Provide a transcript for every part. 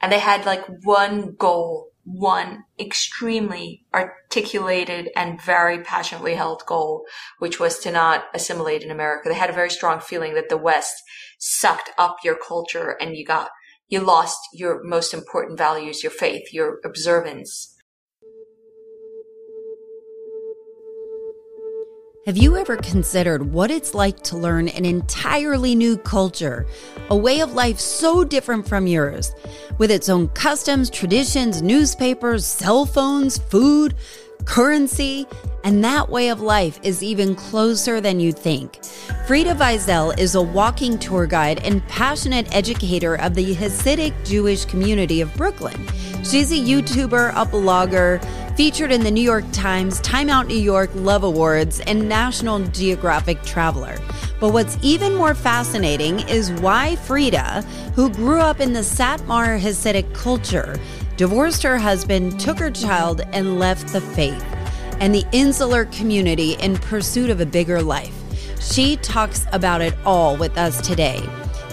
And they had like one goal, one extremely articulated and very passionately held goal, which was to not assimilate in America. They had a very strong feeling that the West sucked up your culture and you got, you lost your most important values, your faith, your observance. Have you ever considered what it's like to learn an entirely new culture, a way of life so different from yours, with its own customs, traditions, newspapers, cell phones, food, currency, and that way of life is even closer than you think. Frieda Vizel is a walking tour guide and passionate educator of the Hasidic Jewish community of Brooklyn. She's a YouTuber, a blogger, featured in the New York Times, Time Out New York Love Awards, and National Geographic Traveler. But what's even more fascinating is why Frieda, who grew up in the Satmar Hasidic culture, divorced her husband, took her child, and left the faith and the insular community in pursuit of a bigger life. She talks about it all with us today.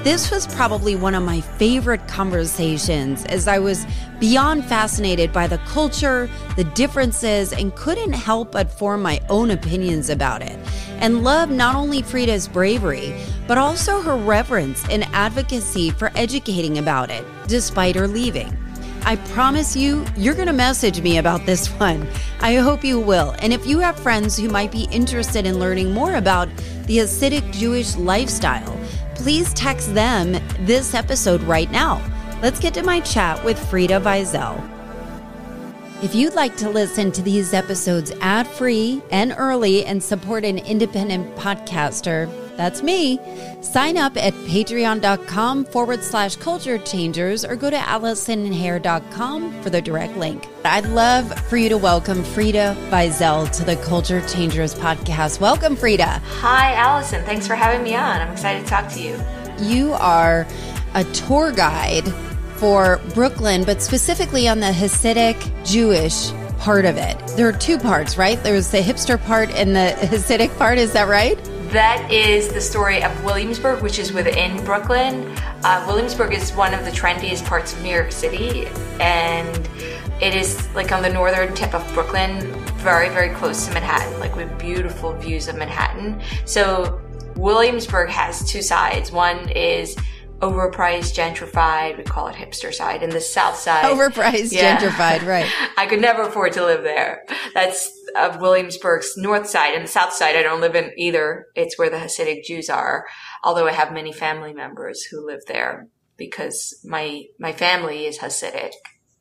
This was probably one of my favorite conversations as I was beyond fascinated by the culture, the differences, and couldn't help but form my own opinions about it. And love not only Frieda's bravery, but also her reverence and advocacy for educating about it, despite her leaving. I promise you, you're going to message me about this one. I hope you will. And if you have friends who might be interested in learning more about the Hasidic Jewish lifestyle, please text them this episode right now. Let's get to my chat with Frieda Vizel. If you'd like to listen to these episodes ad free and early and support an independent podcaster, that's me. Sign up at patreon.com forward slash culture changers or go to AllisonHare.com for the direct link. I'd love for you to welcome Frieda Vizel to the Culture Changers podcast. Welcome, Frieda. Hi, Allison. Thanks for having me on. I'm excited to talk to you. You are a tour guide for Brooklyn, but specifically on the Hasidic Jewish part of it. There are two parts, right? There's the hipster part and the Hasidic part. Is that right? That is the story of Williamsburg, which is within Brooklyn. Uh, Williamsburg is one of the trendiest parts of New York City, and it is like on the northern tip of Brooklyn, very, very close to Manhattan, like with beautiful views of Manhattan. So Williamsburg has two sides. One is overpriced, gentrified. We call it hipster side. And the south side. Overpriced, yeah. gentrified, right. I could never afford to live there. That's of Williamsburg's north side. And the south side, I don't live in either. It's where the Hasidic Jews are. Although I have many family members who live there because my, my family is Hasidic.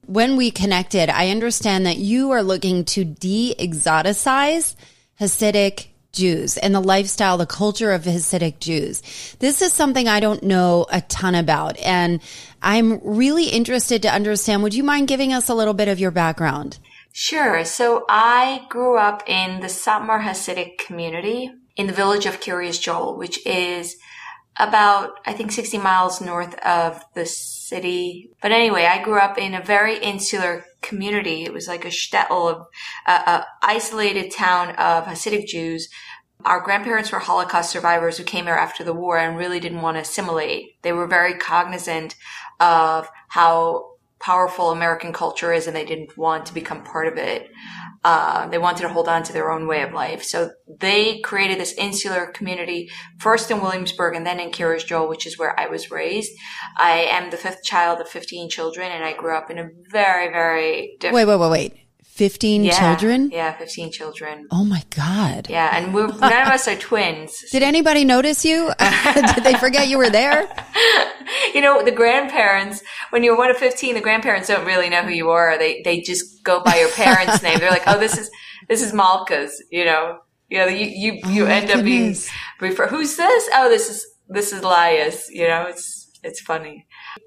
When we connected, I understand that you are looking to de-exoticize Hasidic Jews and the lifestyle, the culture of Hasidic Jews. This is something I don't know a ton about. And I'm really interested to understand. Would you mind giving us a little bit of your background? Sure. So I grew up in the Satmar Hasidic community in the village of Kiryas Joel, which is about, I think, 60 miles north of the city. But anyway, I grew up in a very insular community. It was like a shtetl of isolated town of Hasidic Jews. Our grandparents were Holocaust survivors who came here after the war and really didn't want to assimilate. They were very cognizant of how powerful American culture is and they didn't want to become part of it. Uh, they wanted to hold on to their own way of life. So they created this insular community first in Williamsburg and then in Kiryas Joel, which is where I was raised. I am the fifth child of 15 children and I grew up in a very, very different. Wait, wait, wait, wait. 15 yeah, children? Yeah, 15 children. Oh my God. Yeah, and we're, none of us are twins. Did anybody notice you? Did they forget you were there? You know, the grandparents, when you're one of 15, the grandparents don't really know who you are. They, they just go by your parents' name. They're like, oh, this is, this is Malka's, you know. You know, you, you, you oh end up being, refer, who's this? Oh, this is, this is Lias. You know, it's, it's funny.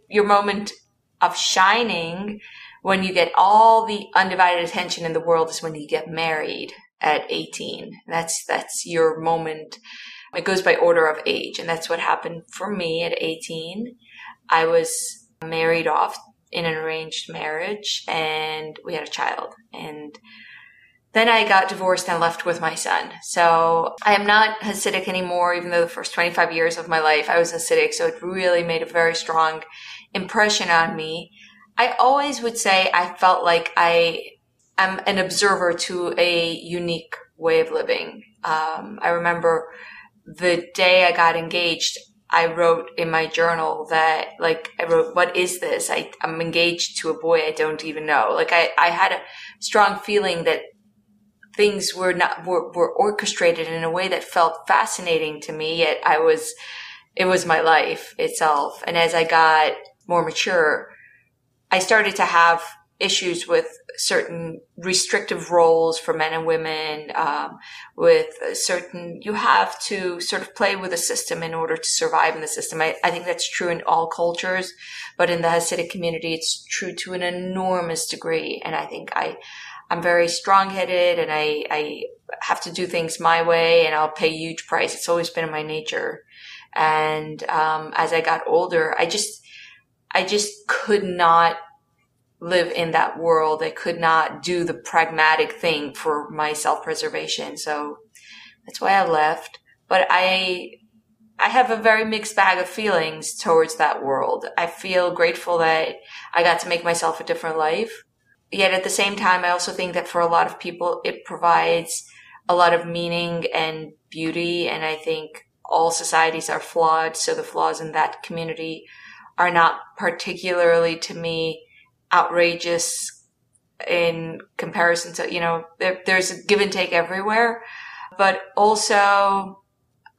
Your moment of shining when you get all the undivided attention in the world is when you get married at 18. That's, that's your moment. It goes by order of age. And that's what happened for me at 18. I was married off in an arranged marriage and we had a child. And then I got divorced and left with my son. So I am not Hasidic anymore, even though the first 25 years of my life I was Hasidic. So it really made a very strong impression on me. I always would say I felt like I am an observer to a unique way of living. Um, I remember the day I got engaged, I wrote in my journal that like I wrote, "What is this? I, I'm engaged to a boy I don't even know." Like I, I had a strong feeling that things were not were, were orchestrated in a way that felt fascinating to me. Yet I was, it was my life itself. And as I got more mature, I started to have issues with certain restrictive roles for men and women, um, with certain, you have to sort of play with the system in order to survive in the system. I, I think that's true in all cultures, but in the Hasidic community, it's true to an enormous degree. And I think I, I'm very strong headed and I, I have to do things my way and I'll pay huge price. It's always been in my nature. And, um, as I got older, I just, I just could not live in that world. I could not do the pragmatic thing for my self preservation. So that's why I left. But I, I have a very mixed bag of feelings towards that world. I feel grateful that I got to make myself a different life. Yet at the same time, I also think that for a lot of people, it provides a lot of meaning and beauty. And I think all societies are flawed. So the flaws in that community are not particularly to me outrageous in comparison to, you know, there, there's a give and take everywhere. But also,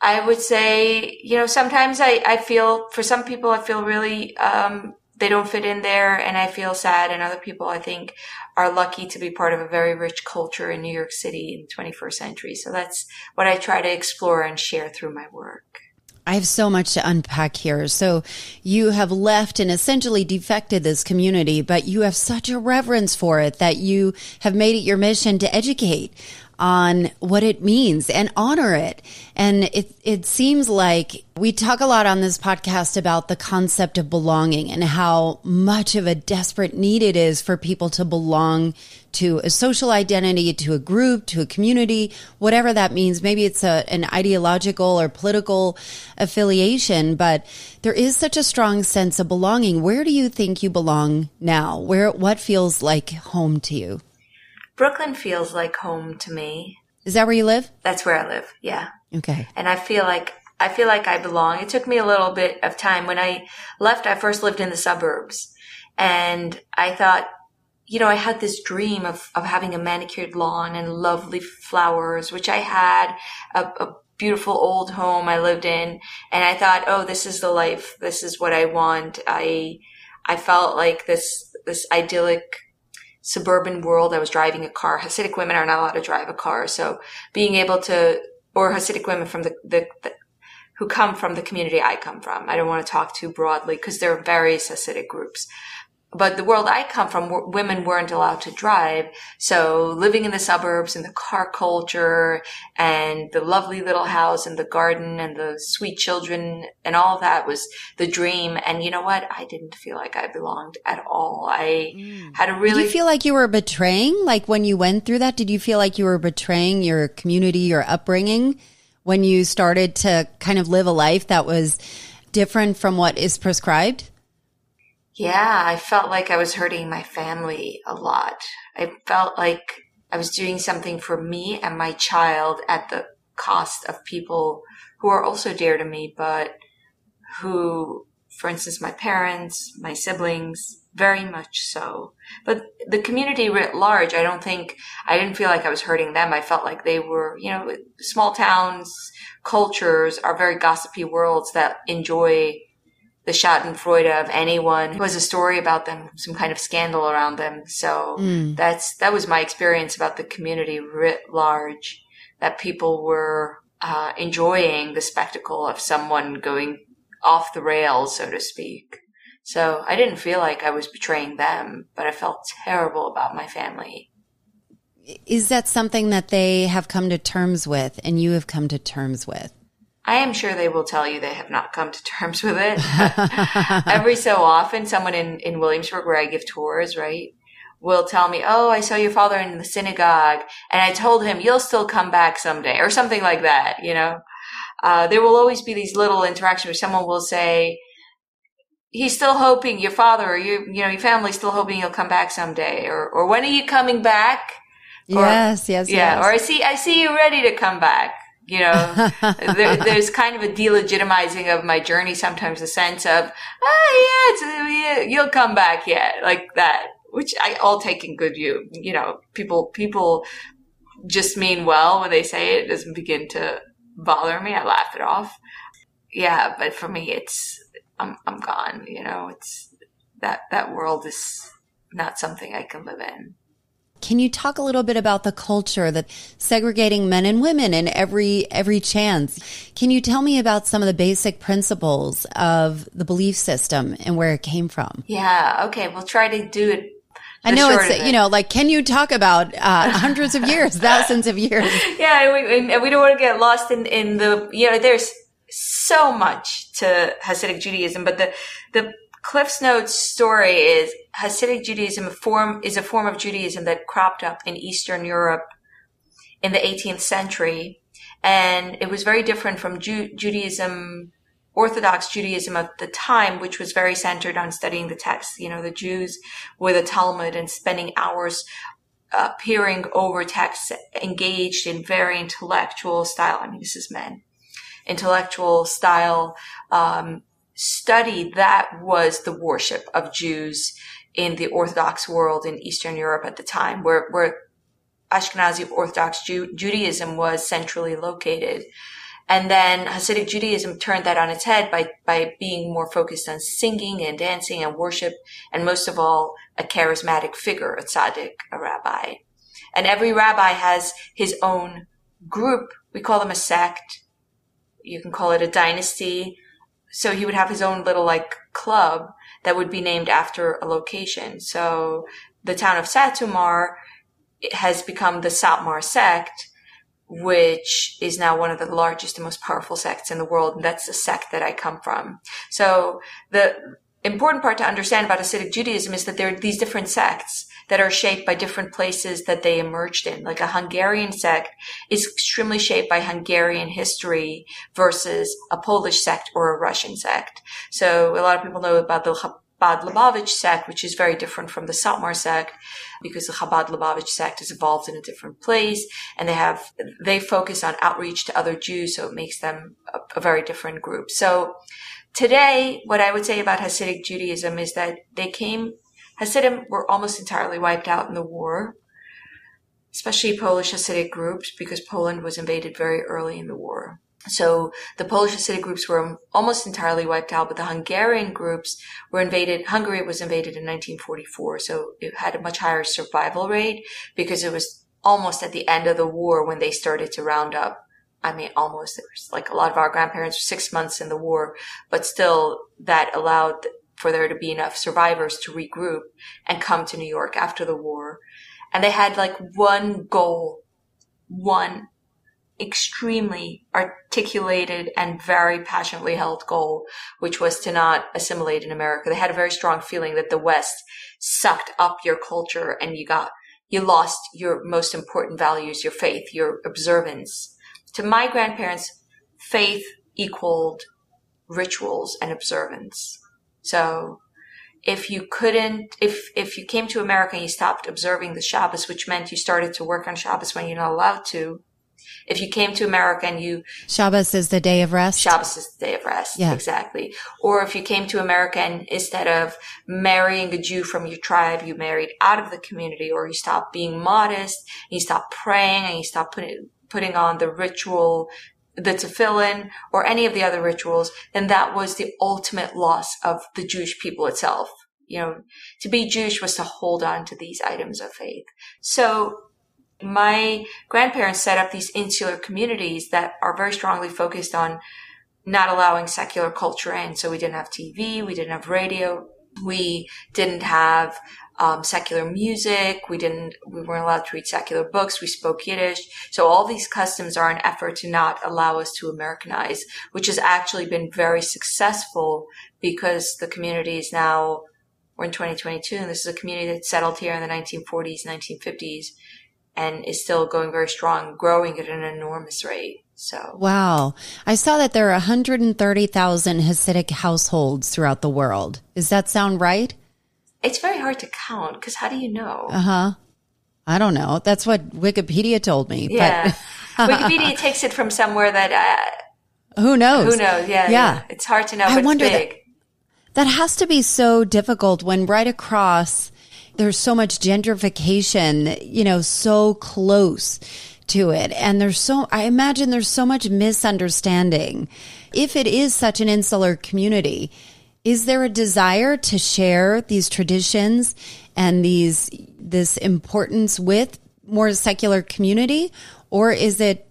I would say, you know, sometimes I, I feel, for some people, I feel really, um, they don't fit in there and I feel sad. And other people, I think, are lucky to be part of a very rich culture in New York City in the 21st century. So that's what I try to explore and share through my work. I have so much to unpack here. So you have left and essentially defected this community, but you have such a reverence for it that you have made it your mission to educate on what it means and honor it. And it, it seems like we talk a lot on this podcast about the concept of belonging and how much of a desperate need it is for people to belong to a social identity, to a group, to a community, whatever that means. Maybe it's a, an ideological or political affiliation, but there is such a strong sense of belonging. Where do you think you belong now? Where, what feels like home to you? Brooklyn feels like home to me. Is that where you live? That's where I live. Yeah. Okay. And I feel like I feel like I belong. It took me a little bit of time. When I left, I first lived in the suburbs and I thought, you know, I had this dream of, of having a manicured lawn and lovely flowers, which I had, a, a beautiful old home I lived in. And I thought, oh, this is the life. This is what I want. I, I felt like this, this idyllic suburban world. I was driving a car. Hasidic women are not allowed to drive a car. So being able to, or Hasidic women from the, the, the who come from the community I come from. I don't want to talk too broadly because there are various Hasidic groups but the world I come from, women weren't allowed to drive. So living in the suburbs and the car culture and the lovely little house and the garden and the sweet children and all that was the dream. And you know what? I didn't feel like I belonged at all. I mm. had a really. Did you feel like you were betraying? Like when you went through that, did you feel like you were betraying your community, your upbringing when you started to kind of live a life that was different from what is prescribed? Yeah, I felt like I was hurting my family a lot. I felt like I was doing something for me and my child at the cost of people who are also dear to me, but who, for instance, my parents, my siblings, very much so. But the community writ large, I don't think, I didn't feel like I was hurting them. I felt like they were, you know, small towns, cultures are very gossipy worlds that enjoy the Schadenfreude of anyone who has a story about them, some kind of scandal around them. So mm. that's that was my experience about the community writ large. That people were uh, enjoying the spectacle of someone going off the rails, so to speak. So I didn't feel like I was betraying them, but I felt terrible about my family. Is that something that they have come to terms with and you have come to terms with? I am sure they will tell you they have not come to terms with it. Every so often, someone in, in Williamsburg, where I give tours, right, will tell me, Oh, I saw your father in the synagogue. And I told him, You'll still come back someday, or something like that, you know? Uh, there will always be these little interactions where someone will say, he's still hoping your father or you, you know, your family's still hoping you'll come back someday or, or when are you coming back? Or, yes, yes, yeah. Yes. Or I see, I see you ready to come back. You know, there, there's kind of a delegitimizing of my journey sometimes, a sense of, oh yeah, you'll come back yet, like that, which I all take in good view. You know, people, people just mean well when they say it. It doesn't begin to bother me. I laugh it off. Yeah, but for me, it's I'm I'm gone. You know, it's that that world is not something I can live in. Can you talk a little bit about the culture that segregating men and women in every every chance? Can you tell me about some of the basic principles of the belief system and where it came from? Yeah, okay, we'll try to do it I know it's, it. you know, like, can you talk about uh, hundreds of years, thousands of years? Yeah, and we, and we don't want to get lost in, in the, you know, there's so much to Hasidic Judaism, but the, the Cliff's Notes story is Hasidic Judaism form, is a form of Judaism that cropped up in Eastern Europe in the 18th century. And it was very different from Ju- Judaism Orthodox Judaism of the time, which was very centered on studying the text. You know, the Jews with the Talmud and spending hours uh, peering over texts, engaged in very intellectual style. I mean, this is men, intellectual style um, study. That was the worship of Jews in the Orthodox world in Eastern Europe at the time, where where Ashkenazi Orthodox Judaism was centrally located. And then Hasidic Judaism turned that on its head by, by being more focused on singing and dancing and worship, and most of all, a charismatic figure, a tzaddik, a rabbi. And every rabbi has his own group. We call them a sect. You can call it a dynasty. So he would have his own little like club that would be named after a location. So the town of Satumar has become the Satmar sect, which is now one of the largest and most powerful sects in the world. And that's the sect that I come from. So the important part to understand about Hasidic Judaism is that there are these different sects that are shaped by different places that they emerged in. Like a Hungarian sect is extremely shaped by Hungarian history versus a Polish sect or a Russian sect. So a lot of people know about the Chabad Lubavitch sect, which is very different from the Satmar sect because the Chabad Lubavitch sect is evolved in a different place and they have, they focus on outreach to other Jews. So it makes them a, a very different group. So today, what I would say about Hasidic Judaism is that they came, Hasidim were almost entirely wiped out in the war especially Polish Hasidic groups, because Poland was invaded very early in the war. So the Polish Hasidic groups were almost entirely wiped out, but the Hungarian groups were invaded. Hungary was invaded in 1944, so it had a much higher survival rate because it was almost at the end of the war when they started to round up. I mean, almost. There was like a lot of our grandparents were six months in the war, but still that allowed for there to be enough survivors to regroup and come to New York after the war. And they had like one goal, one extremely articulated and very passionately held goal, which was to not assimilate in America. They had a very strong feeling that the West sucked up your culture and you got, you lost your most important values, your faith, your observance. To my grandparents, faith equaled rituals and observance. So if you couldn't, if, if you came to America and you stopped observing the Shabbos, which meant you started to work on Shabbos when you're not allowed to, if you came to America and you Shabbos is the day of rest. Shabbos is the day of rest. Yeah. Exactly. Or if you came to America and instead of marrying a Jew from your tribe, you married out of the community, or you stopped being modest, and you stopped praying, and you stopped putting putting on the ritual the tefillin or any of the other rituals, then that was the ultimate loss of the Jewish people itself. You know, to be Jewish was to hold on to these items of faith. So my grandparents set up these insular communities that are very strongly focused on not allowing secular culture in. So we didn't have TV, we didn't have radio, we didn't have um, secular music, we didn't, we weren't allowed to read secular books, we spoke Yiddish. So all these customs are an effort to not allow us to Americanize, which has actually been very successful because the community is now, we're in 2022, and this is a community that settled here in the 1940s, 1950s and is still going very strong, growing at an enormous rate. So wow, I saw that there are 130,000 Hasidic households throughout the world. Does that sound right? It's very hard to count because how do you know? Uh huh. I don't know. That's what Wikipedia told me. Yeah, Wikipedia takes it from somewhere that uh, who knows? Who knows? Yeah, yeah, yeah. It's hard to know. I wonder that that has to be so difficult when right across there's so much gentrification. You know, so close to it. And there's so, I imagine there's so much misunderstanding. If it is such an insular community, is there a desire to share these traditions and these, this importance with more secular community? Or is it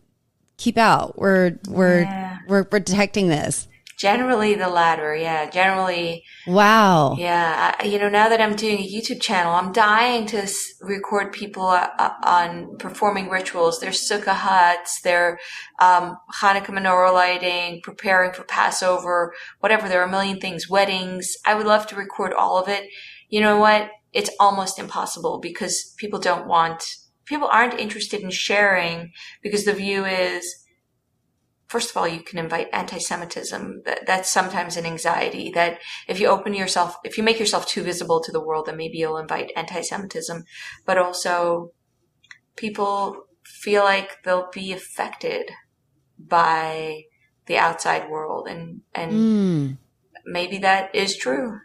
keep out? We're, we're, yeah. we're protecting this. Generally the latter, yeah. Generally. Wow. Yeah. I, you know, now that I'm doing a YouTube channel, I'm dying to s- record people uh, uh, on performing rituals. Their sukkah huts, their um, Hanukkah menorah lighting, preparing for Passover, whatever. There are a million things. Weddings. I would love to record all of it. You know what? It's almost impossible because people don't want, people aren't interested in sharing because the view is, first of all, you can invite anti-Semitism. That, that's sometimes an anxiety that if you open yourself, if you make yourself too visible to the world, then maybe you'll invite anti-Semitism. But also, people feel like they'll be affected by the outside world, and and mm. maybe that is true.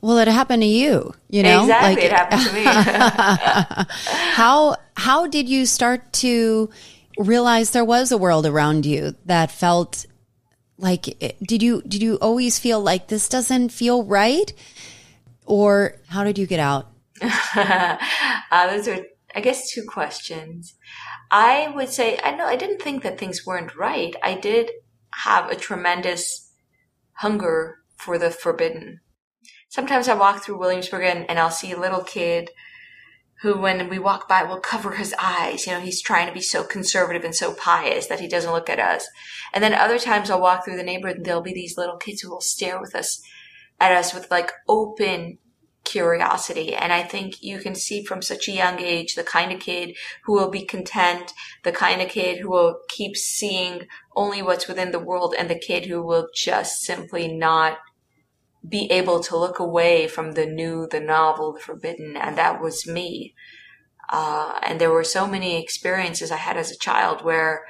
Well, it happened to you, you know. Exactly, like, it happened to me. how how did you start to realize there was a world around you that felt like did you did you always feel like this doesn't feel right? Or how did you get out? Uh, those are i guess two questions. I would say i know i didn't think that things weren't right. I did have a tremendous hunger for the forbidden. Sometimes i walk through williamsburg and, and i'll see a little kid who, when we walk by, will cover his eyes. You know, he's trying to be so conservative and so pious that he doesn't look at us. And then other times I'll walk through the neighborhood and there'll be these little kids who will stare with us at us with like open curiosity. And I think you can see from such a young age the kind of kid who will be content, the kind of kid who will keep seeing only what's within the world, and the kid who will just simply not be able to look away from the new, the novel, the forbidden. And that was me. Uh, and there were so many experiences I had as a child where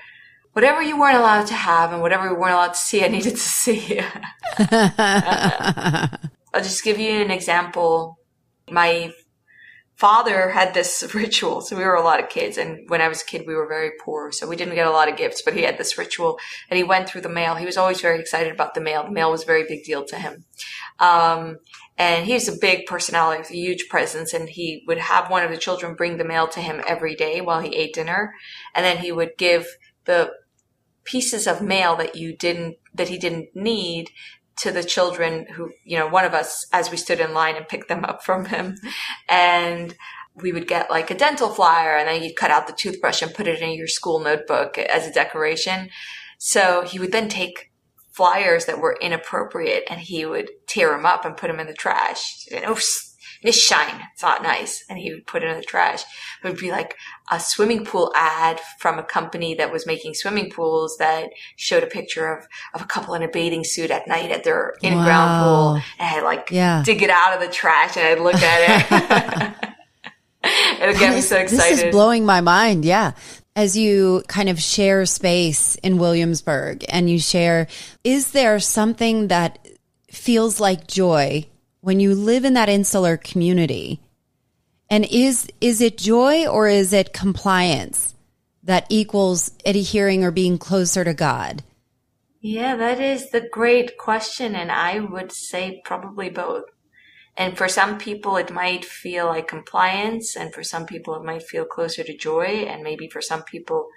whatever you weren't allowed to have and whatever you weren't allowed to see, I needed to see. I'll just give you an example. My father had this ritual. So we were a lot of kids. And when I was a kid, we were very poor. So we didn't get a lot of gifts, but he had this ritual and he went through the mail. He was always very excited about the mail. The mail was a very big deal to him. Um, and he was a big personality with a huge presence and he would have one of the children bring the mail to him every day while he ate dinner. And then he would give the pieces of mail that you didn't, that he didn't need to the children who, you know, one of us as we stood in line and picked them up from him. And we would get like a dental flyer and then you'd cut out the toothbrush and put it in your school notebook as a decoration. So he would then take flyers that were inappropriate and he would tear them up and put them in the trash. And, this shine. It's not nice. And he would put it in the trash. It would be like a swimming pool ad from a company that was making swimming pools that showed a picture of, of a couple in a bathing suit at night at their in-ground wow. pool. And I'd like yeah. dig it out of the trash and I'd look at it. it would get me so excited. This is blowing my mind. Yeah as you kind of share space in Williamsburg and you share, is there something that feels like joy when you live in that insular community? And is, is it joy or is it compliance that equals adhering or being closer to God? Yeah, that is the great question. And I would say probably both. And for some people, it might feel like compliance. And for some people, it might feel closer to joy. And maybe for some people,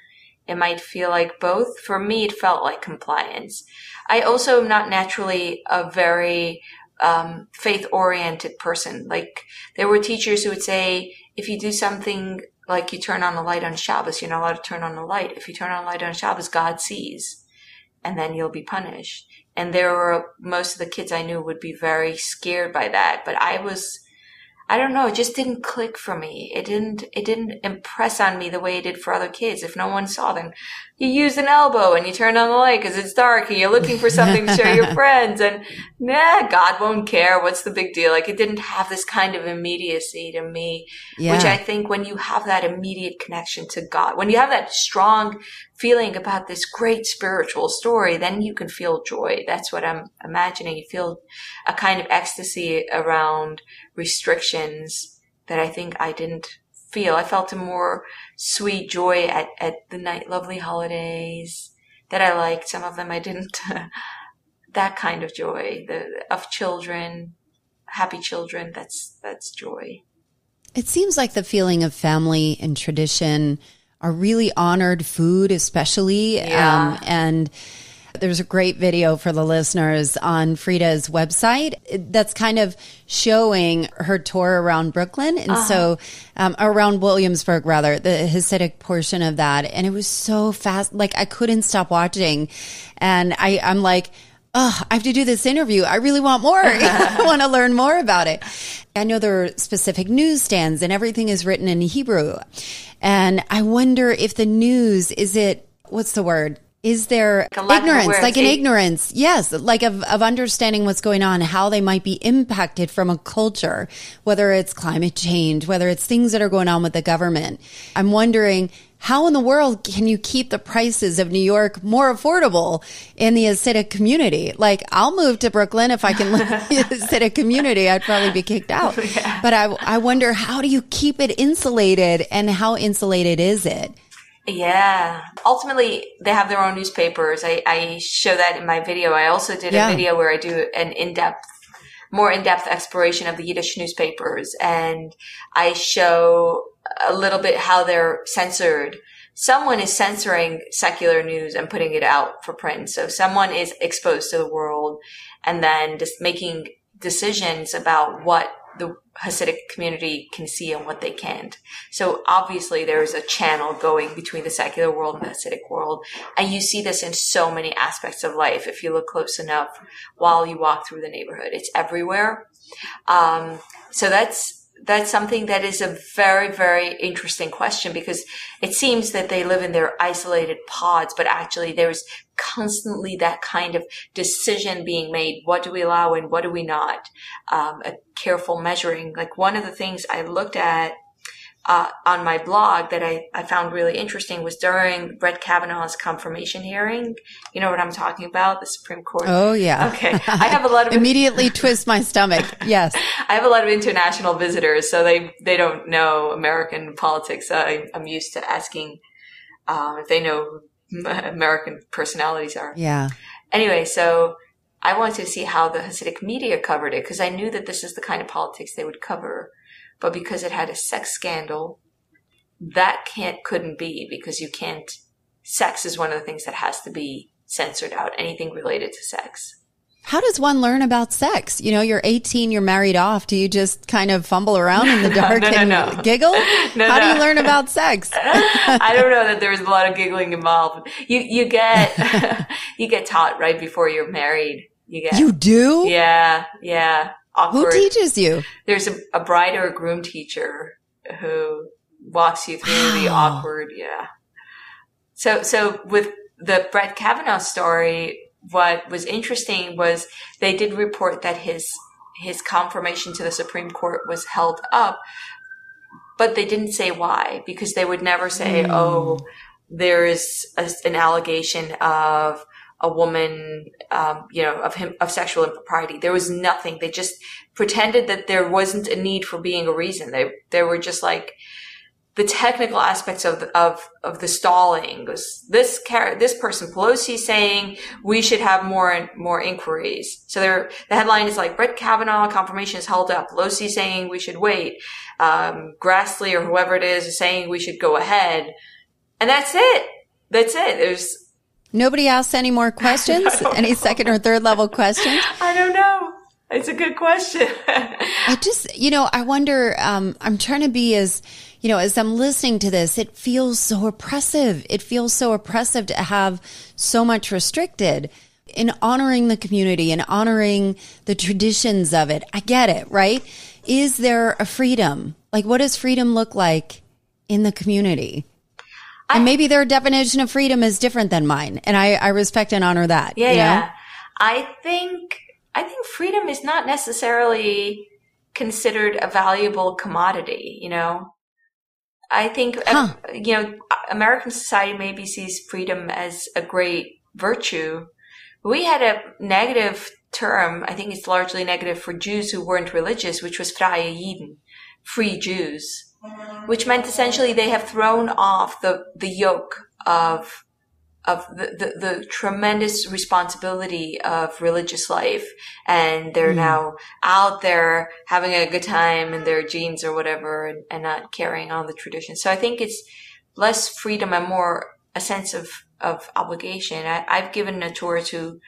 it might feel like both. For me, it felt like compliance. I also am not naturally a very um, faith oriented person. Like there were teachers who would say, if you do something like you turn on the light on Shabbos, you're not allowed to turn on the light. If you turn on the light on Shabbos, God sees and then you'll be punished. And there were most of the kids I knew would be very scared by that. But I was, I don't know, it just didn't click for me. It didn't, it didn't impress on me the way it did for other kids. If no one saw them, you use an elbow and you turn on the light because it's dark and you're looking for something to show your friends and nah, God won't care. What's the big deal? Like it didn't have this kind of immediacy to me, yeah. which I think when you have that immediate connection to God, when you have that strong feeling about this great spiritual story, then you can feel joy. That's what I'm imagining. You feel a kind of ecstasy around restrictions that I think I didn't feel. I felt a more sweet joy at, at the night lovely holidays that I liked. Some of them I didn't. that kind of joy, the of children, happy children. That's that's joy. It seems like the feeling of family and tradition are really honored. Food, especially, yeah. um, and there's a great video for the listeners on Frieda's website that's kind of showing her tour around Brooklyn. And uh-huh. so, um, around Williamsburg, rather, the Hasidic portion of that. And it was so fast. Like, I couldn't stop watching. And I, I'm like, oh, I have to do this interview. I really want more. I want to learn more about it. I know there are specific newsstands and everything is written in Hebrew. And I wonder if the news, is it, what's the word? Is there ignorance like an ignorance yes like of, of understanding what's going on how they might be impacted from a culture whether it's climate change whether it's things that are going on with the government i'm wondering how in the world can you keep the prices of New York more affordable in the Hasidic community? Like, I'll move to Brooklyn if I can live in the Hasidic community. I'd probably be kicked out. Yeah. But I, I wonder, how do you keep it insulated and how insulated is it? Yeah. Ultimately, they have their own newspapers. I, I show that in my video. I also did yeah. a video where I do an in-depth, more in-depth exploration of the Yiddish newspapers. And I show a little bit how they're censored. Someone is censoring secular news and putting it out for print. So someone is exposed to the world and then just making decisions about what the Hasidic community can see and what they can't. So obviously there's a channel going between the secular world and the Hasidic world. And you see this in so many aspects of life. If you look close enough while you walk through the neighborhood, it's everywhere. Um, so that's, that's something that is a very, very interesting question because it seems that they live in their isolated pods, but actually there's constantly that kind of decision being made. What do we allow and what do we not? Um, a careful measuring. Like one of the things I looked at uh, on my blog that I, I found really interesting was during Brett Kavanaugh's confirmation hearing. You know what I'm talking about? The Supreme Court. Oh yeah. Okay. I have a lot of immediately twist my stomach. Yes. I have a lot of international visitors, so they they don't know American politics. So I, am used to asking um, if they know American personalities are. Yeah. Anyway, so I wanted to see how the Hasidic media covered it because I knew that this is the kind of politics they would cover. But because it had a sex scandal, that can't, couldn't be because you can't, sex is one of the things that has to be censored out, anything related to sex. How does one learn about sex? You know, you're 18, you're married off. Do you just kind of fumble around in the dark no, no, and no. giggle? How do you learn about sex? I don't know that there's a lot of giggling involved. You you get you get taught right before you're married. You get You do? Yeah, yeah. Awkward. Who teaches you? There's a, a bride or a groom teacher who walks you through the awkward, yeah. So so with the Brett Kavanaugh story, what was interesting was they did report that his his confirmation to the Supreme Court was held up, but they didn't say why because they would never say, mm. "Oh, there is a, an allegation of a woman, um, you know, of him of sexual impropriety." There was nothing. They just pretended that there wasn't a need for being a reason. They they were just like the technical aspects of the, of of the stalling. This car- this person Pelosi saying we should have more and more inquiries. So there, the headline is like Brett Kavanaugh confirmation is held up. Pelosi saying we should wait. Um, Grassley or whoever it is is saying we should go ahead, and that's it. That's it. There's nobody asked any more questions. any second or third level questions? I don't know. It's a good question. I just, you know, I wonder. Um, I'm trying to be as you know, as I'm listening to this, it feels so oppressive. It feels so oppressive to have so much restricted in honoring the community and honoring the traditions of it. I get it, right? Is there a freedom? Like, what does freedom look like in the community? And maybe their definition of freedom is different than mine. And I, I respect and honor that. Yeah, yeah. I think, I think freedom is not necessarily considered a valuable commodity, you know? I think, uh, huh. uh, you know, American society maybe sees freedom as a great virtue. We had a negative term, I think it's largely negative for Jews who weren't religious, which was freie Juden, free Jews, which meant essentially they have thrown off the, the yoke of of the, the, the, tremendous responsibility of religious life and they're mm. now out there having a good time in their jeans or whatever and, and, not carrying on the tradition. So I think it's less freedom and more a sense of, of obligation. I, I've given a tour to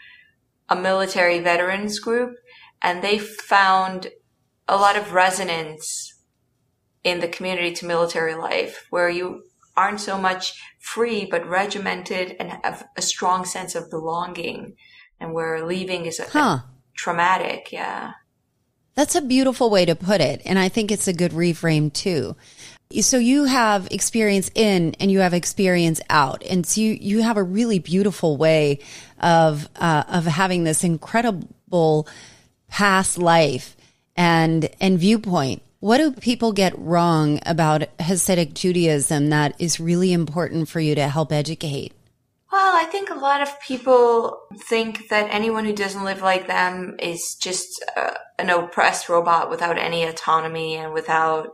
a military veterans group and they found a lot of resonance in the community to military life where you aren't so much free, but regimented and have a strong sense of belonging and where leaving is a, huh. a traumatic. Yeah. That's a beautiful way to put it. And I think it's a good reframe too. So you have experience in and you have experience out. And so you, you have a really beautiful way of, uh, of having this incredible past life and, and viewpoint what do people get wrong about Hasidic Judaism that is really important for you to help educate? Well, I think a lot of people think that anyone who doesn't live like them is just uh, an oppressed robot without any autonomy and without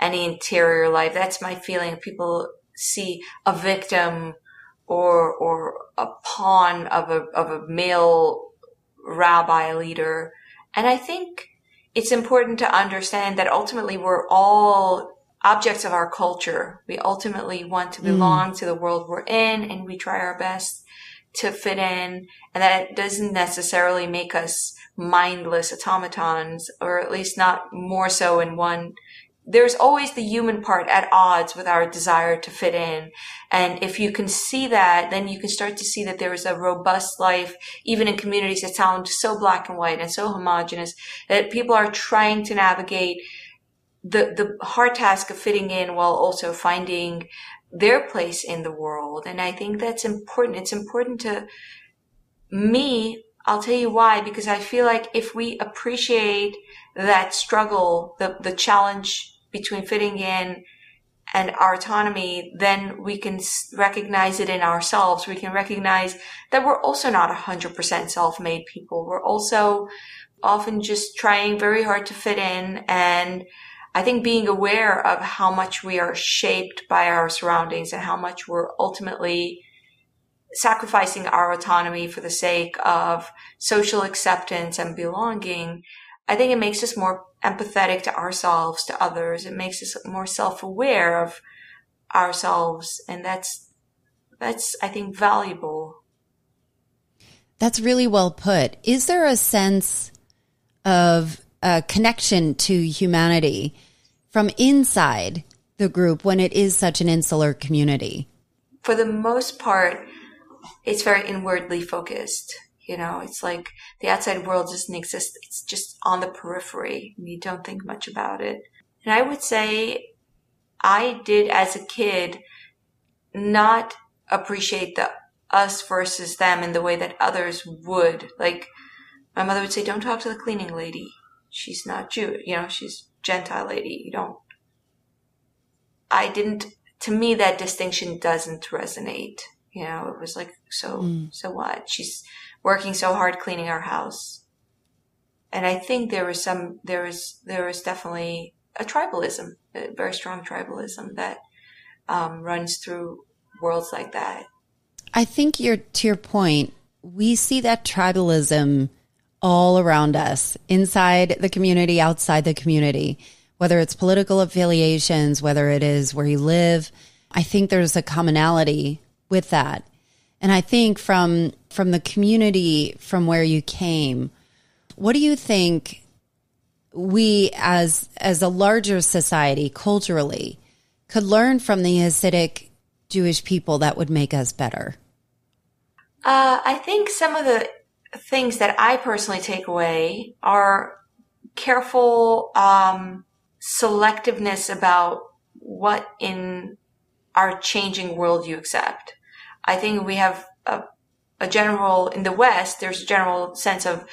any interior life. That's my feeling. People see a victim or or a pawn of a of a male rabbi leader, and I think it's important to understand that ultimately we're all objects of our culture. We ultimately want to belong mm. to the world we're in and we try our best to fit in. And that doesn't necessarily make us mindless automatons or at least not more so in one there's always the human part at odds with our desire to fit in. And if you can see that, then you can start to see that there is a robust life, even in communities that sound so black and white and so homogenous, that people are trying to navigate the, the hard task of fitting in while also finding their place in the world. And I think that's important. It's important to me. I'll tell you why, because I feel like if we appreciate that struggle, the, the challenge between fitting in and our autonomy, then we can recognize it in ourselves. We can recognize that we're also not 100% self-made people. We're also often just trying very hard to fit in. And I think being aware of how much we are shaped by our surroundings and how much we're ultimately sacrificing our autonomy for the sake of social acceptance and belonging I think it makes us more empathetic to ourselves, to others. It makes us more self-aware of ourselves. And that's, that's, I think, valuable. That's really well put. Is there a sense of a connection to humanity from inside the group when it is such an insular community? For the most part, it's very inwardly focused. You know, it's like the outside world doesn't exist. It's just on the periphery and you don't think much about it. And I would say I did as a kid not appreciate the us versus them in the way that others would. Like my mother would say, don't talk to the cleaning lady. She's not Jew, you know, she's Gentile lady. You don't. I didn't, to me, that distinction doesn't resonate. You know, it was like, so, mm. so what? She's, working so hard cleaning our house. And I think there was some, there was, there was definitely a tribalism, a very strong tribalism that um, runs through worlds like that. I think you're, to your point, we see that tribalism all around us, inside the community, outside the community, whether it's political affiliations, whether it is where you live. I think there's a commonality with that. And I think from from the community from where you came, what do you think we as as a larger society culturally could learn from the Hasidic Jewish people that would make us better? Uh, I think some of the things that I personally take away are careful um, selectiveness about what in our changing world you accept. I think we have a, a general, in the West, there's a general sense of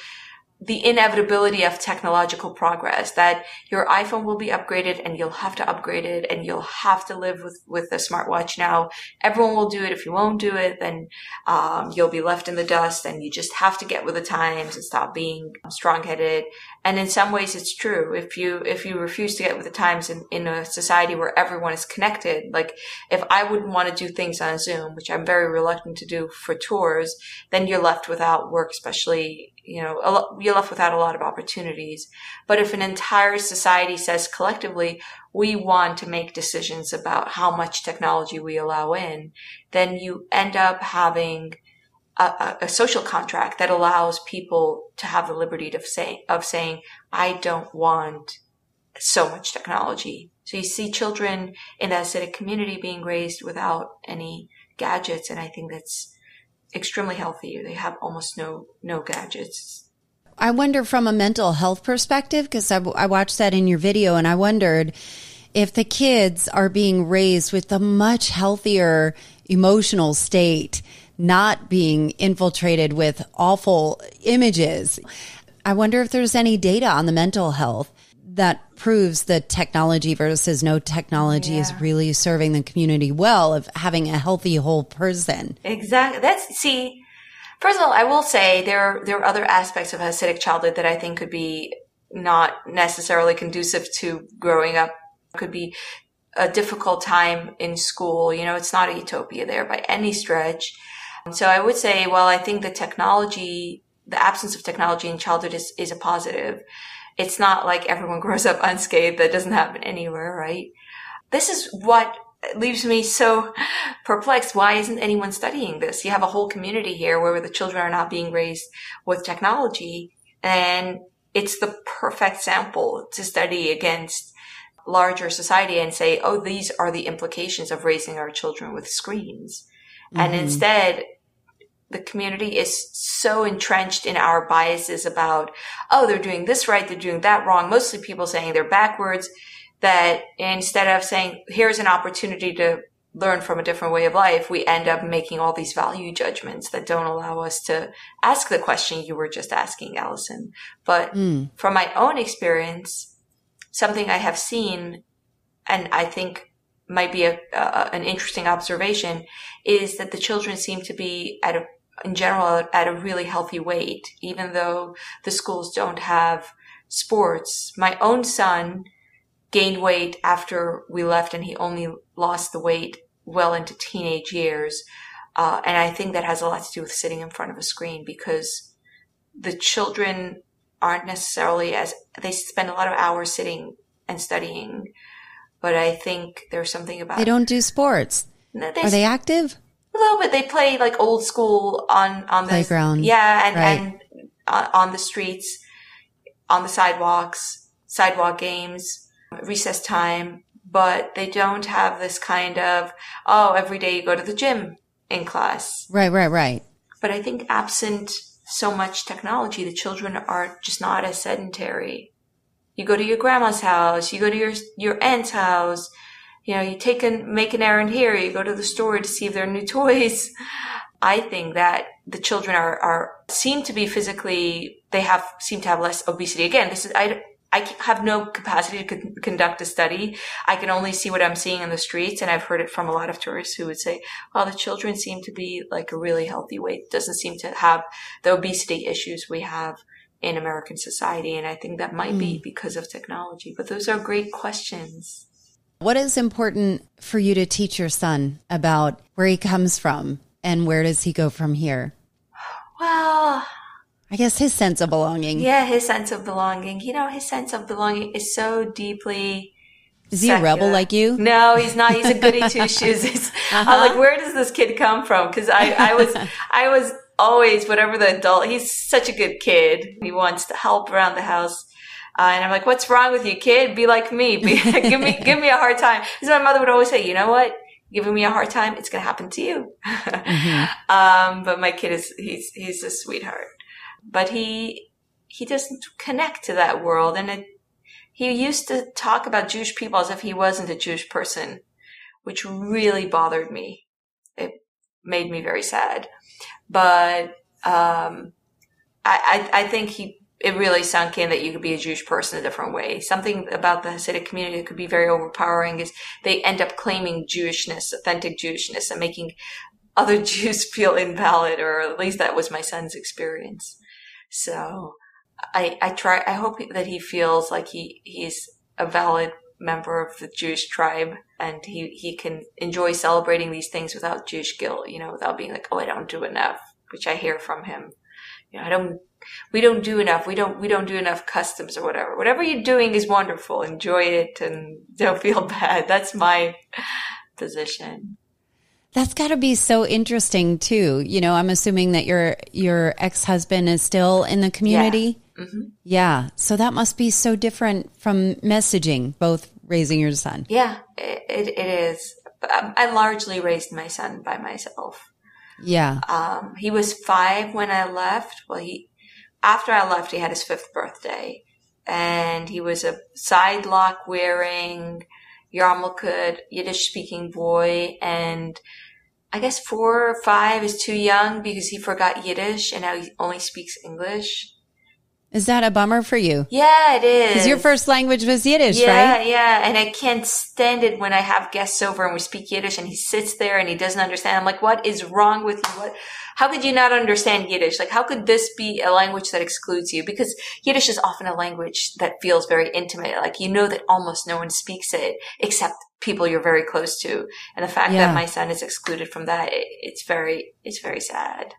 the inevitability of technological progress that your iphone will be upgraded and you'll have to upgrade it and you'll have to live with with a smartwatch now. Everyone will do it. If you won't do it then um, you'll be left in the dust and you just have to get with the times and stop being strong-headed and in some ways it's true if you if you refuse to get with the times in, in a society where everyone is connected like if i wouldn't want to do things on zoom which i'm very reluctant to do for tours then you're left without work especially you know, you're left without a lot of opportunities. But if an entire society says collectively, we want to make decisions about how much technology we allow in, then you end up having a, a, social contract that allows people to have the liberty of say, of saying, I don't want so much technology. So you see children in the Hasidic community being raised without any gadgets. And I think that's, extremely healthy. They have almost no no gadgets. I wonder from a mental health perspective because I, I watched that in your video and I wondered if the kids are being raised with a much healthier emotional state, not being infiltrated with awful images. I wonder if there's any data on the mental health that proves that technology versus no technology yeah. is really serving the community well of having a healthy whole person. Exactly. That's see. First of all, I will say there there are other aspects of Hasidic childhood that I think could be not necessarily conducive to growing up. Could be a difficult time in school. You know, it's not a utopia there by any stretch. So I would say, well, I think the technology, the absence of technology in childhood is, is a positive it's not like everyone grows up unscathed. That doesn't happen anywhere, right? This is what leaves me so perplexed. Why isn't anyone studying this? You have a whole community here where the children are not being raised with technology and it's the perfect sample to study against larger society and say, oh, these are the implications of raising our children with screens. Mm-hmm. And instead, the community is so entrenched in our biases about, oh, they're doing this right, they're doing that wrong. Mostly people saying they're backwards that instead of saying, here's an opportunity to learn from a different way of life, we end up making all these value judgments that don't allow us to ask the question you were just asking, Allison. But mm. from my own experience, something I have seen, and I think might be a, uh, an interesting observation is that the children seem to be at a in general at a really healthy weight, even though the schools don't have sports. My own son gained weight after we left and he only lost the weight well into teenage years. Uh, and I think that has a lot to do with sitting in front of a screen because the children aren't necessarily as, they spend a lot of hours sitting and studying. But I think there's something about. They don't do sports. They, Are they active? A little bit. They play like old school on on the playground. Yeah, and right. and uh, on the streets, on the sidewalks, sidewalk games, recess time. But they don't have this kind of oh, every day you go to the gym in class. Right, right, right. But I think absent so much technology, the children are just not as sedentary. You go to your grandma's house, you go to your your aunt's house, you know, you take and make an errand here, you go to the store to see if there are new toys. I think that the children are, are, seem to be physically, they have, seem to have less obesity. Again, this is, I, I have no capacity to con- conduct a study. I can only see what I'm seeing in the streets. And I've heard it from a lot of tourists who would say, well, the children seem to be like a really healthy weight. It doesn't seem to have the obesity issues we have in American society. And I think that might mm. be because of technology. But those are great questions. What is important for you to teach your son about where he comes from and where does he go from here? Well, I guess his sense of belonging. Yeah, his sense of belonging. You know, his sense of belonging is so deeply. Is he secular. a rebel like you? No, he's not. He's a goody two shoes. Uh-huh. I'm like, where does this kid come from? Because I, I was, I was always whatever the adult. He's such a good kid. He wants to help around the house. Uh, and I'm like, what's wrong with you, kid? Be like me. Be, give me, give me a hard time. Because my mother would always say, you know what? Giving me a hard time, it's going to happen to you. mm-hmm. um, but my kid is, he's, he's a sweetheart, but he, he doesn't connect to that world. And it, he used to talk about Jewish people as if he wasn't a Jewish person, which really bothered me. It made me very sad. But um, I, I, I think he it really sunk in that you could be a Jewish person a different way. Something about the Hasidic community that could be very overpowering is they end up claiming Jewishness, authentic Jewishness, and making other Jews feel invalid, or at least that was my son's experience. So I, I try, I hope that he feels like he, he's a valid member of the Jewish tribe and he, he can enjoy celebrating these things without Jewish guilt, you know, without being like, oh, I don't do enough, which I hear from him. You know, I don't, we don't do enough. We don't, we don't do enough customs or whatever. Whatever you're doing is wonderful. Enjoy it and don't feel bad. That's my position. That's got to be so interesting too. You know, I'm assuming that your your ex-husband is still in the community. Yeah. Mm-hmm. yeah. So that must be so different from messaging, both raising your son. Yeah, it, it, it is. I largely raised my son by myself. Yeah. Um, he was five when I left. Well, he, after I left, he had his fifth birthday and he was a sidelock wearing yarmulke Yiddish speaking boy. And I guess four or five is too young because he forgot Yiddish and now he only speaks English. Is that a bummer for you? Yeah, it is. Because your first language was Yiddish, right? yeah, right? Yeah, And I can't stand it when I have guests over and we speak Yiddish and he sits there and he doesn't understand. I'm like, what is wrong with you? What, how could you not understand Yiddish? Like, how could this be a language that excludes you? Because Yiddish is often a language that feels very intimate. Like, you know that almost no one speaks it except people you're very close to. And the fact Yeah. that my son is excluded from that, it, it's very, it's very sad.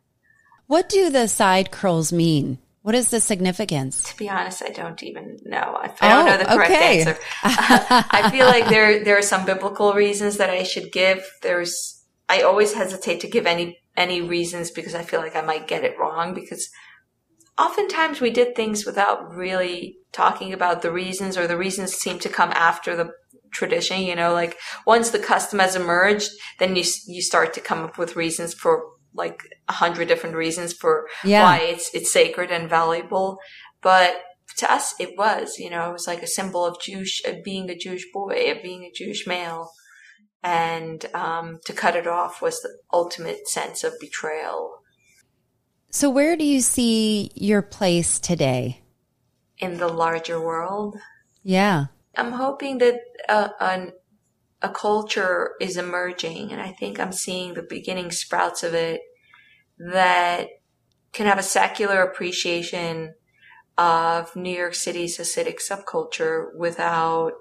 What do the side curls mean? What is the significance? To be honest, I don't even know. I, I don't Oh, know the correct okay. answer. I feel like there there are some biblical reasons that I should give. There's I always hesitate to give any any reasons because I feel like I might get it wrong because oftentimes we did things without really talking about the reasons or the reasons seem to come after the tradition, you know, like once the custom has emerged, then you you start to come up with reasons for like a hundred different reasons for Yeah. why it's it's sacred and valuable. But to us, it was, you know, it was like a symbol of Jewish, of being a Jewish boy, of being a Jewish male. And um, to cut it off was the ultimate sense of betrayal So where do you see your place today? in the larger world. Yeah. I'm hoping that uh, an, a culture is emerging, and I think I'm seeing the beginning sprouts of it that can have a secular appreciation of New York City's Hasidic subculture without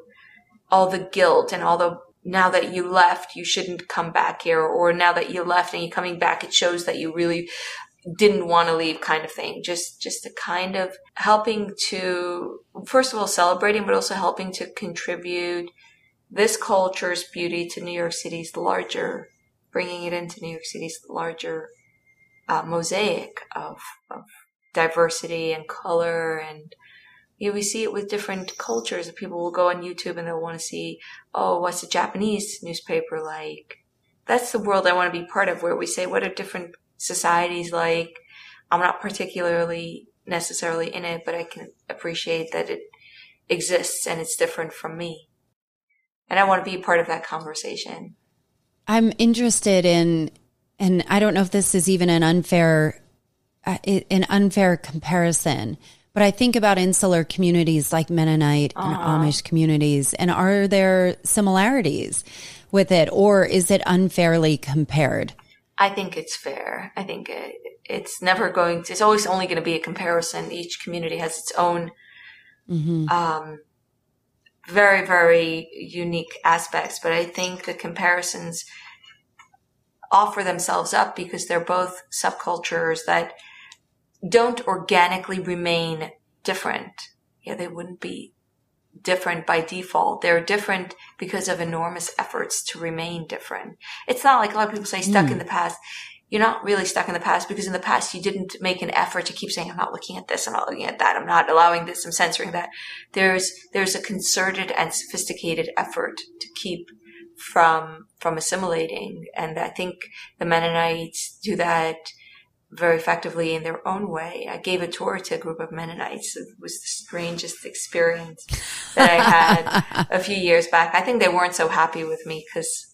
all the guilt and all the now that you left, you shouldn't come back here, or now that you left and you're coming back, it shows that you really didn't want to leave kind of thing. Just, just a kind of helping to, first of all, celebrating, but also helping to contribute this culture's beauty to New York City's larger, bringing it into New York City's larger uh, mosaic of, of diversity and color and you know, we see it with different cultures. People will go on YouTube and they'll want to see, oh, what's a Japanese newspaper like? That's the world I want to be part of, where we say, what are different societies like? I'm not particularly necessarily in it, but I can appreciate that it exists and it's different from me. And I want to be part of that conversation. I'm interested in, and I don't know if this is even an unfair, uh, an unfair comparison, but I think about insular communities like Mennonite and Amish communities, and are there similarities with it, or is it unfairly compared? I think it's fair. I think it, it's never going to, it's always only going to be a comparison. Each community has its own, um, very, very unique aspects. But I think the comparisons offer themselves up because they're both subcultures that don't organically remain different. Yeah, they wouldn't be different by default. They're different because of enormous efforts to remain different. It's not like a lot of people say stuck in hmm. the past. You're not really stuck in the past because in the past you didn't make an effort to keep saying, I'm not looking at this, I'm not looking at that, I'm not allowing this, I'm censoring that. There's, there's a concerted and sophisticated effort to keep from, from assimilating. And I think the Mennonites do that very effectively in their own way. I gave a tour to a group of Mennonites. It was the strangest experience that I had a few years back. I think they weren't so happy with me because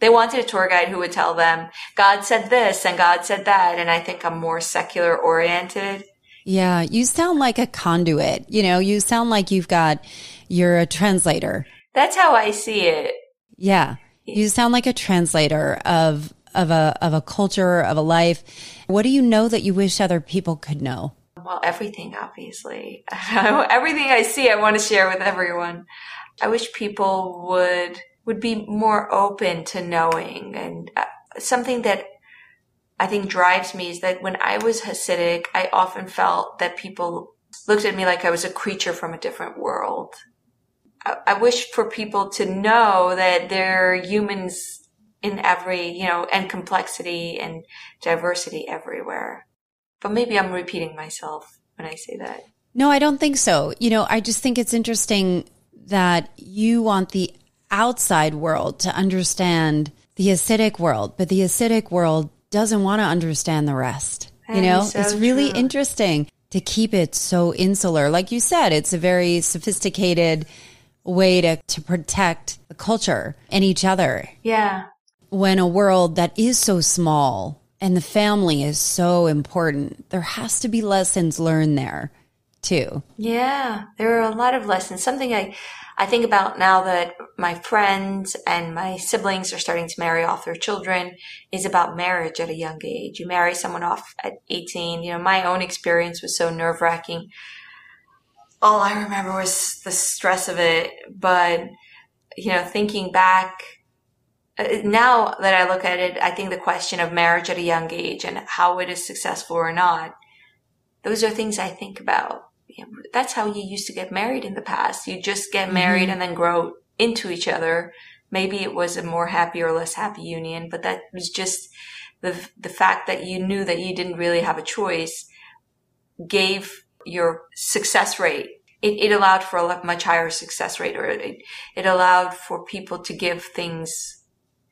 They wanted a tour guide who would tell them, God said this and God said that. And I think I'm more secular oriented. Yeah, you sound like a conduit. You know, you sound like you've got, you're a translator. That's how I see it. Yeah. You sound like a translator of, of a, of a culture, of a life. What do you know that you wish other people could know? Well, everything, obviously. everything I see, I want to share with everyone. I wish people would, would be more open to knowing and uh, something that I think drives me is that when I was Hasidic, I often felt that people looked at me like I was a creature from a different world. I, I wish for people to know that they're humans in every, you know, and complexity and diversity everywhere. But maybe I'm repeating myself when I say that. No, I don't think so. You know, I just think it's interesting that you want the outside world to understand the Hasidic world, but the Hasidic world doesn't want to understand the rest. That you know, so it's really true. interesting to keep it so insular. Like you said, it's a very sophisticated way to, to protect the culture and each other. Yeah. When a world that is so small and the family is so important, there has to be lessons learned there too. Yeah. There are a lot of lessons. Something I, I think about now that my friends and my siblings are starting to marry off their children is about marriage at a young age. You marry someone off at 18. You know, my own experience was so nerve wracking. All I remember was the stress of it. But, you know, thinking back, now that I look at it, I think the question of marriage at a young age and how it is successful or not, those are things I think about that's how you used to get married in the past. You just get married mm-hmm. and then grow into each other. Maybe it was a more happy or less happy union, but that was just the, the fact that you knew that you didn't really have a choice gave your success rate. It, it allowed for a much higher success rate or it, it allowed for people to give things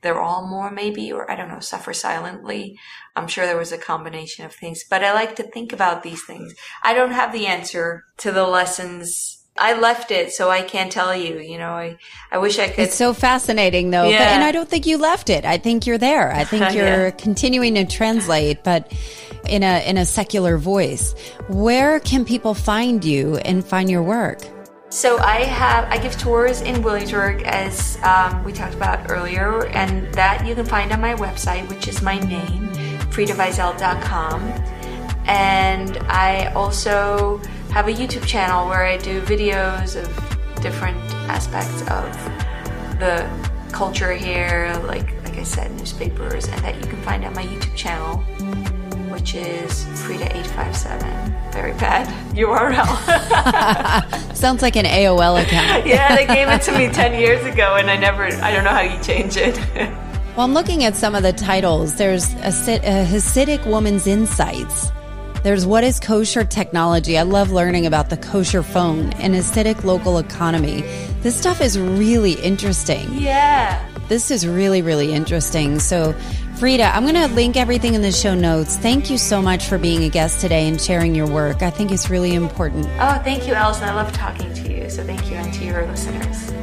they're all more maybe, or I don't know, suffer silently. I'm sure there was a combination of things, but I like to think about these things. I don't have the answer to the lessons. I left it, so I can't tell you, you know, I, I wish I could. It's so fascinating though. Yeah. But, and I don't think you left it. I think you're there. I think you're Yeah. continuing to translate, but in a, in a secular voice. Where can people find you and find your work? So I have I give tours in Williamsburg as um, we talked about earlier, and that you can find on my website, which is my name, friedavizel.com. And I also have a YouTube channel where I do videos of different aspects of the culture here, like like I said, newspapers, and that you can find on my YouTube channel, which is Frieda857. Very bad URL. Sounds like an AOL account. yeah, they gave it to me 10 years ago and I never, I don't know how you change it. Well, I'm looking at some of the titles. There's a, a Hasidic Woman's Insights. There's What is Kosher Technology? I love learning about the kosher phone and Hasidic local economy. This stuff is really interesting. yeah. This is really, really interesting. So, Frieda, I'm going to link everything in the show notes. Thank you so much for being a guest today and sharing your work. I think it's really important. Oh, thank you, Allison. I love talking to you. So thank you and to your listeners.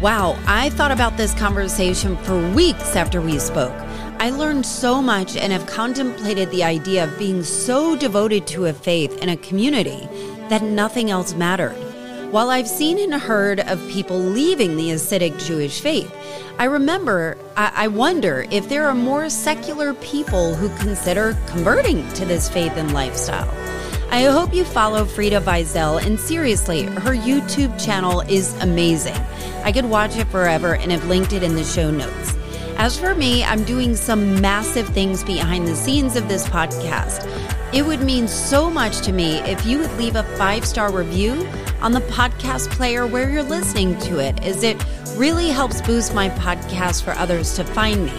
Wow, I thought about this conversation for weeks after we spoke. I learned so much and have contemplated the idea of being so devoted to a faith and a community that nothing else mattered. While I've seen and heard of people leaving the Hasidic Jewish faith, I remember, I, I wonder if there are more secular people who consider converting to this faith and lifestyle. I hope you follow Frieda Vizel, and seriously, her YouTube channel is amazing. I could watch it forever and have linked it in the show notes. As for me, I'm doing some massive things behind the scenes of this podcast. It would mean so much to me if you would leave a five star review on the podcast player where you're listening to it, as it really helps boost my podcast for others to find me.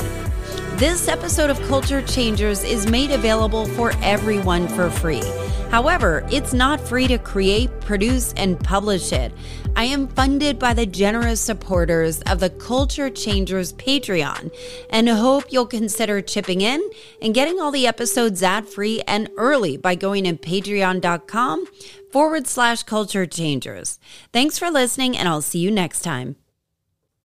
This episode of Culture Changers is made available for everyone for free. However, it's not free to create, produce, and publish it. I am funded by the generous supporters of the Culture Changers Patreon and hope you'll consider chipping in and getting all the episodes ad free and early by going to patreon.com forward slash culture changers. Thanks for listening, and I'll see you next time.